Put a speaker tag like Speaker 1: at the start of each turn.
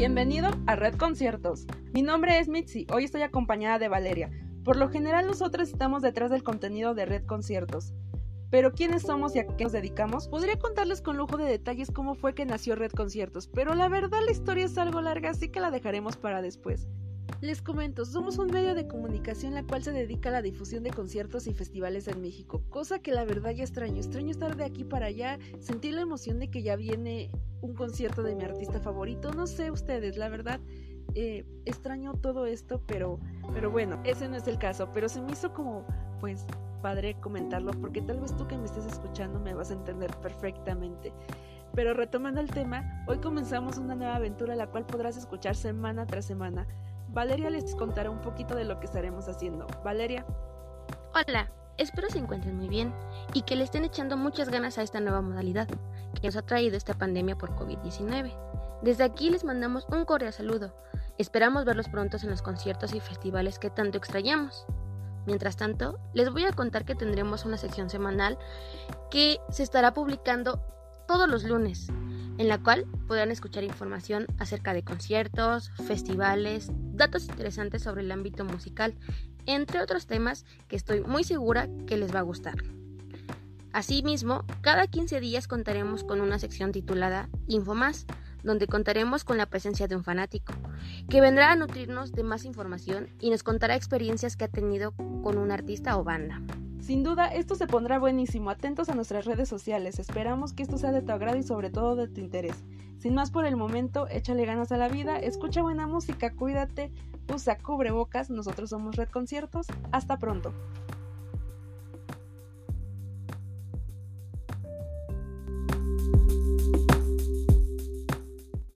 Speaker 1: Bienvenido a Red Conciertos. Mi nombre es Mitzi, hoy estoy acompañada de Valeria. Por lo general nosotros estamos detrás del contenido de Red Conciertos. Pero ¿quiénes somos y a qué nos dedicamos? Podría contarles con lujo de detalles cómo fue que nació Red Conciertos, pero la verdad la historia es algo larga, así que la dejaremos para después. Les comento, somos un medio de comunicación la cual se dedica a la difusión de conciertos y festivales en México, cosa que la verdad ya extraño. Extraño estar de aquí para allá, sentir la emoción de que ya viene un concierto de mi artista favorito. No sé ustedes, la verdad, eh, extraño todo esto, pero, pero bueno, ese no es el caso. Pero se me hizo como, pues, padre comentarlo, porque tal vez tú que me estés escuchando me vas a entender perfectamente. Pero retomando el tema, hoy comenzamos una nueva aventura la cual podrás escuchar semana tras semana. Valeria les contará un poquito de lo que estaremos haciendo. Valeria.
Speaker 2: Hola, espero se encuentren muy bien y que le estén echando muchas ganas a esta nueva modalidad que nos ha traído esta pandemia por COVID-19. Desde aquí les mandamos un cordial saludo. Esperamos verlos pronto en los conciertos y festivales que tanto extrañamos. Mientras tanto, les voy a contar que tendremos una sección semanal que se estará publicando todos los lunes en la cual podrán escuchar información acerca de conciertos, festivales, datos interesantes sobre el ámbito musical, entre otros temas que estoy muy segura que les va a gustar. Asimismo, cada 15 días contaremos con una sección titulada Info Más, donde contaremos con la presencia de un fanático, que vendrá a nutrirnos de más información y nos contará experiencias que ha tenido con un artista o banda.
Speaker 1: Sin duda, esto se pondrá buenísimo. Atentos a nuestras redes sociales. Esperamos que esto sea de tu agrado y sobre todo de tu interés. Sin más por el momento, échale ganas a la vida, escucha buena música, cuídate, usa cubrebocas. Nosotros somos Red Conciertos. Hasta pronto.